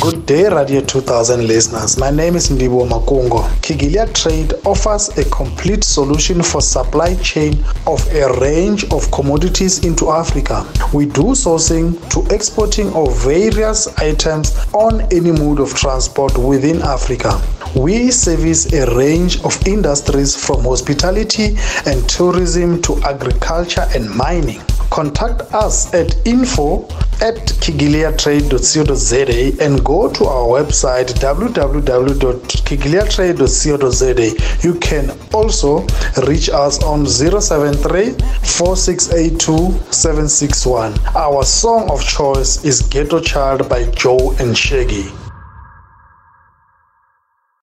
Good day, Radio 2000 listeners. My name is Ndibo Makungo. Kigelia Trade offers a complete solution for supply chain of a range of commodities into Africa. We do sourcing to exporting of various items on any mode of transport within Africa. We service a range of industries from hospitality and tourism to agriculture and mining. Contact us at info at kigeliatrade.co.za and go to our website www.kigeliatrade.co.za. You can also reach us on 073 4682 761. Our song of choice is Ghetto Child by Joe and Shaggy.